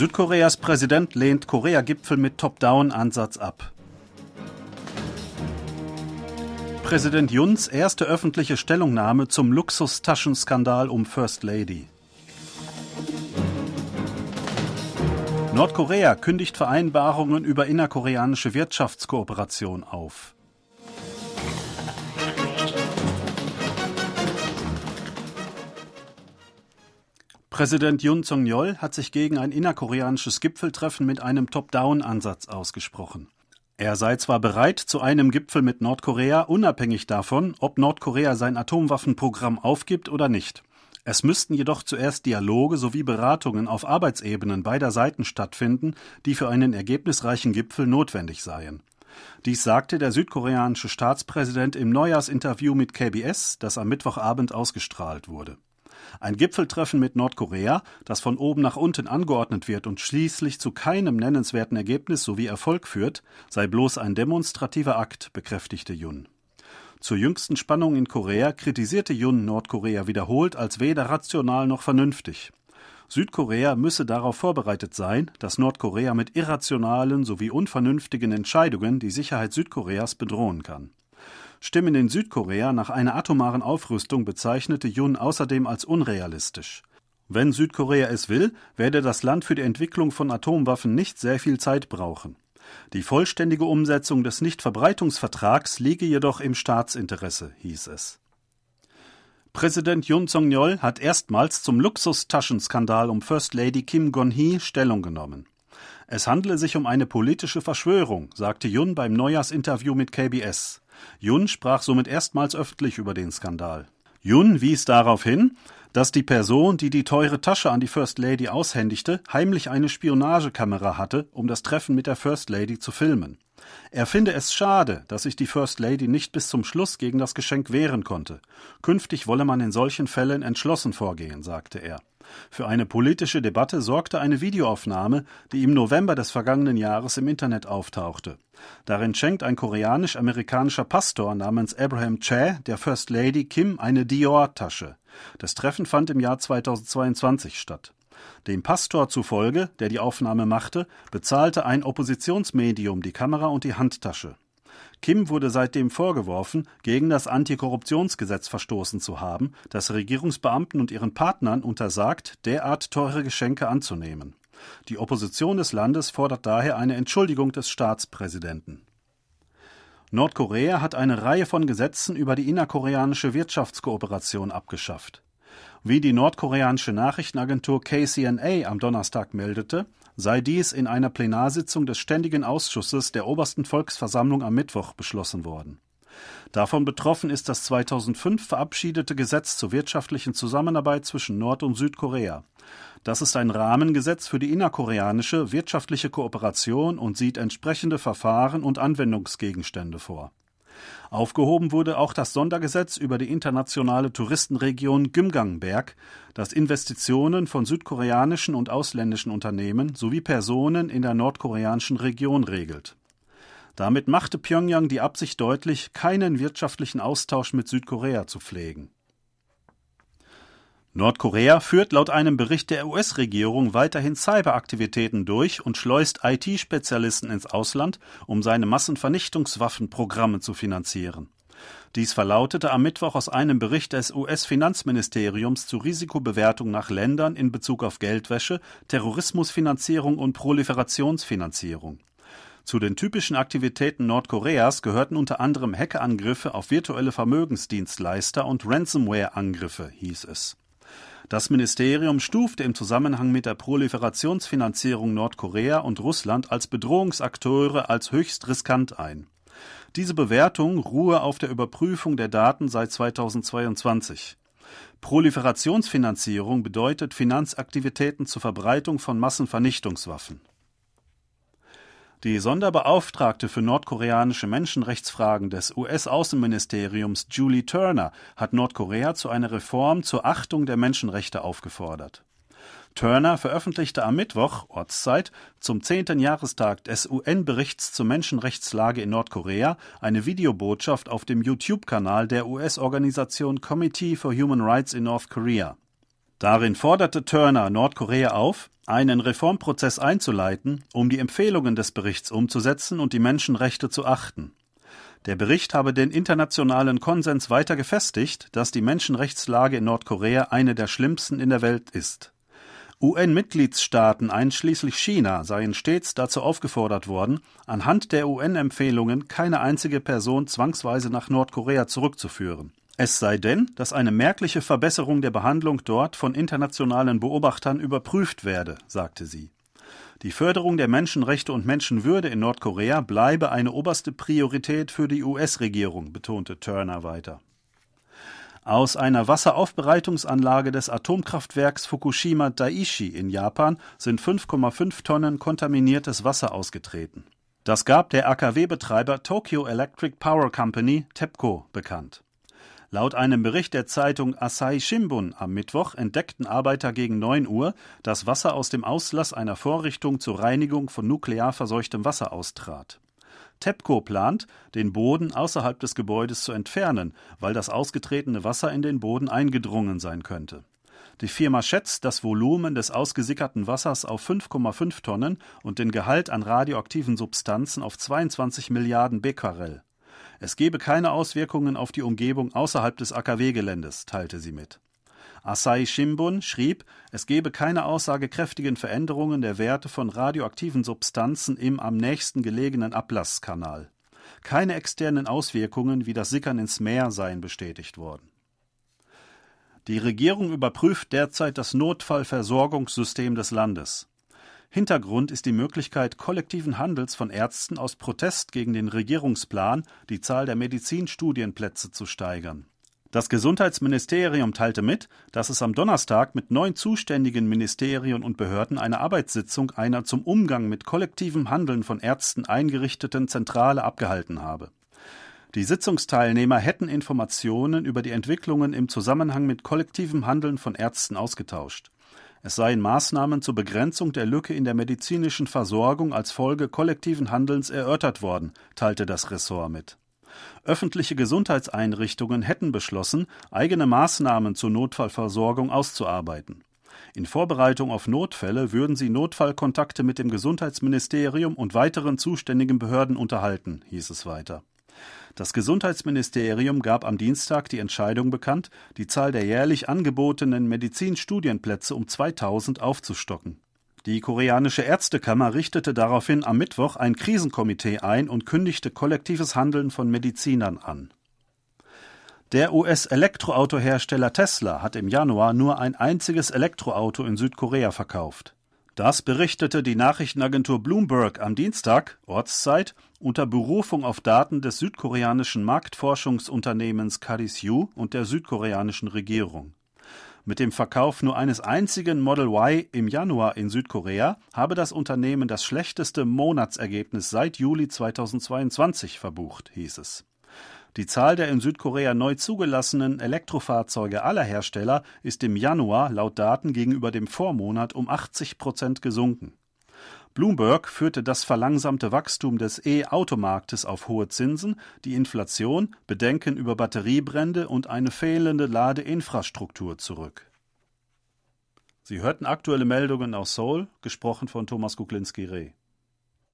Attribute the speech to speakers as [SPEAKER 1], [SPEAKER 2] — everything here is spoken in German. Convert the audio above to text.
[SPEAKER 1] Südkoreas Präsident lehnt Korea-Gipfel mit Top-Down-Ansatz ab. Präsident Juns erste öffentliche Stellungnahme zum Luxustaschenskandal um First Lady. Nordkorea kündigt Vereinbarungen über innerkoreanische Wirtschaftskooperation auf. Präsident Yoon Song-yeol hat sich gegen ein innerkoreanisches Gipfeltreffen mit einem Top-Down-Ansatz ausgesprochen. Er sei zwar bereit zu einem Gipfel mit Nordkorea, unabhängig davon, ob Nordkorea sein Atomwaffenprogramm aufgibt oder nicht. Es müssten jedoch zuerst Dialoge sowie Beratungen auf Arbeitsebenen beider Seiten stattfinden, die für einen ergebnisreichen Gipfel notwendig seien. Dies sagte der südkoreanische Staatspräsident im Neujahrsinterview mit KBS, das am Mittwochabend ausgestrahlt wurde. Ein Gipfeltreffen mit Nordkorea, das von oben nach unten angeordnet wird und schließlich zu keinem nennenswerten Ergebnis sowie Erfolg führt, sei bloß ein demonstrativer Akt, bekräftigte Jun. Zur jüngsten Spannung in Korea kritisierte Jun Nordkorea wiederholt als weder rational noch vernünftig. Südkorea müsse darauf vorbereitet sein, dass Nordkorea mit irrationalen sowie unvernünftigen Entscheidungen die Sicherheit Südkoreas bedrohen kann. Stimmen in Südkorea nach einer atomaren Aufrüstung bezeichnete Jun außerdem als unrealistisch. Wenn Südkorea es will, werde das Land für die Entwicklung von Atomwaffen nicht sehr viel Zeit brauchen. Die vollständige Umsetzung des Nichtverbreitungsvertrags liege jedoch im Staatsinteresse, hieß es. Präsident Yoon Song-yeol hat erstmals zum Luxustaschenskandal um First Lady Kim Gon-hee Stellung genommen. Es handle sich um eine politische Verschwörung, sagte Yun beim Neujahrsinterview mit KBS. Yun sprach somit erstmals öffentlich über den Skandal. Yun wies darauf hin, dass die Person, die die teure Tasche an die First Lady aushändigte, heimlich eine Spionagekamera hatte, um das Treffen mit der First Lady zu filmen. Er finde es schade, dass sich die First Lady nicht bis zum Schluss gegen das Geschenk wehren konnte. Künftig wolle man in solchen Fällen entschlossen vorgehen, sagte er. Für eine politische Debatte sorgte eine Videoaufnahme, die im November des vergangenen Jahres im Internet auftauchte. Darin schenkt ein koreanisch-amerikanischer Pastor namens Abraham Chae der First Lady Kim eine Dior-Tasche. Das Treffen fand im Jahr 2022 statt. Dem Pastor zufolge, der die Aufnahme machte, bezahlte ein Oppositionsmedium die Kamera und die Handtasche. Kim wurde seitdem vorgeworfen, gegen das Antikorruptionsgesetz verstoßen zu haben, das Regierungsbeamten und ihren Partnern untersagt, derart teure Geschenke anzunehmen. Die Opposition des Landes fordert daher eine Entschuldigung des Staatspräsidenten. Nordkorea hat eine Reihe von Gesetzen über die innerkoreanische Wirtschaftskooperation abgeschafft. Wie die nordkoreanische Nachrichtenagentur KCNA am Donnerstag meldete, sei dies in einer Plenarsitzung des Ständigen Ausschusses der Obersten Volksversammlung am Mittwoch beschlossen worden. Davon betroffen ist das 2005 verabschiedete Gesetz zur wirtschaftlichen Zusammenarbeit zwischen Nord- und Südkorea. Das ist ein Rahmengesetz für die innerkoreanische wirtschaftliche Kooperation und sieht entsprechende Verfahren und Anwendungsgegenstände vor. Aufgehoben wurde auch das Sondergesetz über die internationale Touristenregion Gymgangberg, das Investitionen von südkoreanischen und ausländischen Unternehmen sowie Personen in der nordkoreanischen Region regelt. Damit machte Pyongyang die Absicht deutlich, keinen wirtschaftlichen Austausch mit Südkorea zu pflegen. Nordkorea führt laut einem Bericht der US-Regierung weiterhin Cyberaktivitäten durch und schleust IT-Spezialisten ins Ausland, um seine Massenvernichtungswaffenprogramme zu finanzieren. Dies verlautete am Mittwoch aus einem Bericht des US-Finanzministeriums zur Risikobewertung nach Ländern in Bezug auf Geldwäsche, Terrorismusfinanzierung und Proliferationsfinanzierung. Zu den typischen Aktivitäten Nordkoreas gehörten unter anderem Hackerangriffe auf virtuelle Vermögensdienstleister und Ransomware-Angriffe, hieß es. Das Ministerium stufte im Zusammenhang mit der Proliferationsfinanzierung Nordkorea und Russland als Bedrohungsakteure als höchst riskant ein. Diese Bewertung ruhe auf der Überprüfung der Daten seit 2022. Proliferationsfinanzierung bedeutet Finanzaktivitäten zur Verbreitung von Massenvernichtungswaffen. Die Sonderbeauftragte für nordkoreanische Menschenrechtsfragen des US-Außenministeriums Julie Turner hat Nordkorea zu einer Reform zur Achtung der Menschenrechte aufgefordert. Turner veröffentlichte am Mittwoch, Ortszeit, zum zehnten Jahrestag des UN-Berichts zur Menschenrechtslage in Nordkorea eine Videobotschaft auf dem YouTube-Kanal der US-Organisation Committee for Human Rights in North Korea. Darin forderte Turner Nordkorea auf, einen Reformprozess einzuleiten, um die Empfehlungen des Berichts umzusetzen und die Menschenrechte zu achten. Der Bericht habe den internationalen Konsens weiter gefestigt, dass die Menschenrechtslage in Nordkorea eine der schlimmsten in der Welt ist. UN-Mitgliedstaaten einschließlich China seien stets dazu aufgefordert worden, anhand der UN-Empfehlungen keine einzige Person zwangsweise nach Nordkorea zurückzuführen. Es sei denn, dass eine merkliche Verbesserung der Behandlung dort von internationalen Beobachtern überprüft werde, sagte sie. Die Förderung der Menschenrechte und Menschenwürde in Nordkorea bleibe eine oberste Priorität für die US-Regierung, betonte Turner weiter. Aus einer Wasseraufbereitungsanlage des Atomkraftwerks Fukushima Daiichi in Japan sind 5,5 Tonnen kontaminiertes Wasser ausgetreten. Das gab der AKW-Betreiber Tokyo Electric Power Company TEPCO bekannt. Laut einem Bericht der Zeitung Asahi Shimbun am Mittwoch entdeckten Arbeiter gegen 9 Uhr, dass Wasser aus dem Auslass einer Vorrichtung zur Reinigung von nuklear verseuchtem Wasser austrat. TEPCO plant, den Boden außerhalb des Gebäudes zu entfernen, weil das ausgetretene Wasser in den Boden eingedrungen sein könnte. Die Firma schätzt das Volumen des ausgesickerten Wassers auf 5,5 Tonnen und den Gehalt an radioaktiven Substanzen auf 22 Milliarden Becquerel. Es gebe keine Auswirkungen auf die Umgebung außerhalb des AKW-Geländes, teilte sie mit. Asahi Shimbun schrieb, es gebe keine aussagekräftigen Veränderungen der Werte von radioaktiven Substanzen im am nächsten gelegenen Ablasskanal. Keine externen Auswirkungen wie das Sickern ins Meer seien bestätigt worden. Die Regierung überprüft derzeit das Notfallversorgungssystem des Landes. Hintergrund ist die Möglichkeit kollektiven Handels von Ärzten aus Protest gegen den Regierungsplan, die Zahl der Medizinstudienplätze zu steigern. Das Gesundheitsministerium teilte mit, dass es am Donnerstag mit neun zuständigen Ministerien und Behörden eine Arbeitssitzung einer zum Umgang mit kollektivem Handeln von Ärzten eingerichteten Zentrale abgehalten habe. Die Sitzungsteilnehmer hätten Informationen über die Entwicklungen im Zusammenhang mit kollektivem Handeln von Ärzten ausgetauscht. Es seien Maßnahmen zur Begrenzung der Lücke in der medizinischen Versorgung als Folge kollektiven Handelns erörtert worden, teilte das Ressort mit. Öffentliche Gesundheitseinrichtungen hätten beschlossen, eigene Maßnahmen zur Notfallversorgung auszuarbeiten. In Vorbereitung auf Notfälle würden sie Notfallkontakte mit dem Gesundheitsministerium und weiteren zuständigen Behörden unterhalten, hieß es weiter. Das Gesundheitsministerium gab am Dienstag die Entscheidung bekannt, die Zahl der jährlich angebotenen Medizinstudienplätze um 2000 aufzustocken. Die koreanische Ärztekammer richtete daraufhin am Mittwoch ein Krisenkomitee ein und kündigte kollektives Handeln von Medizinern an. Der US-Elektroautohersteller Tesla hat im Januar nur ein einziges Elektroauto in Südkorea verkauft. Das berichtete die Nachrichtenagentur Bloomberg am Dienstag, Ortszeit, unter Berufung auf Daten des südkoreanischen Marktforschungsunternehmens Karisyu und der südkoreanischen Regierung. Mit dem Verkauf nur eines einzigen Model Y im Januar in Südkorea habe das Unternehmen das schlechteste Monatsergebnis seit Juli 2022 verbucht, hieß es. Die Zahl der in Südkorea neu zugelassenen Elektrofahrzeuge aller Hersteller ist im Januar laut Daten gegenüber dem Vormonat um 80 Prozent gesunken. Bloomberg führte das verlangsamte Wachstum des E-Automarktes auf hohe Zinsen, die Inflation, Bedenken über Batteriebrände und eine fehlende Ladeinfrastruktur zurück. Sie hörten aktuelle Meldungen aus Seoul, gesprochen von Thomas Kuklinski-Reh.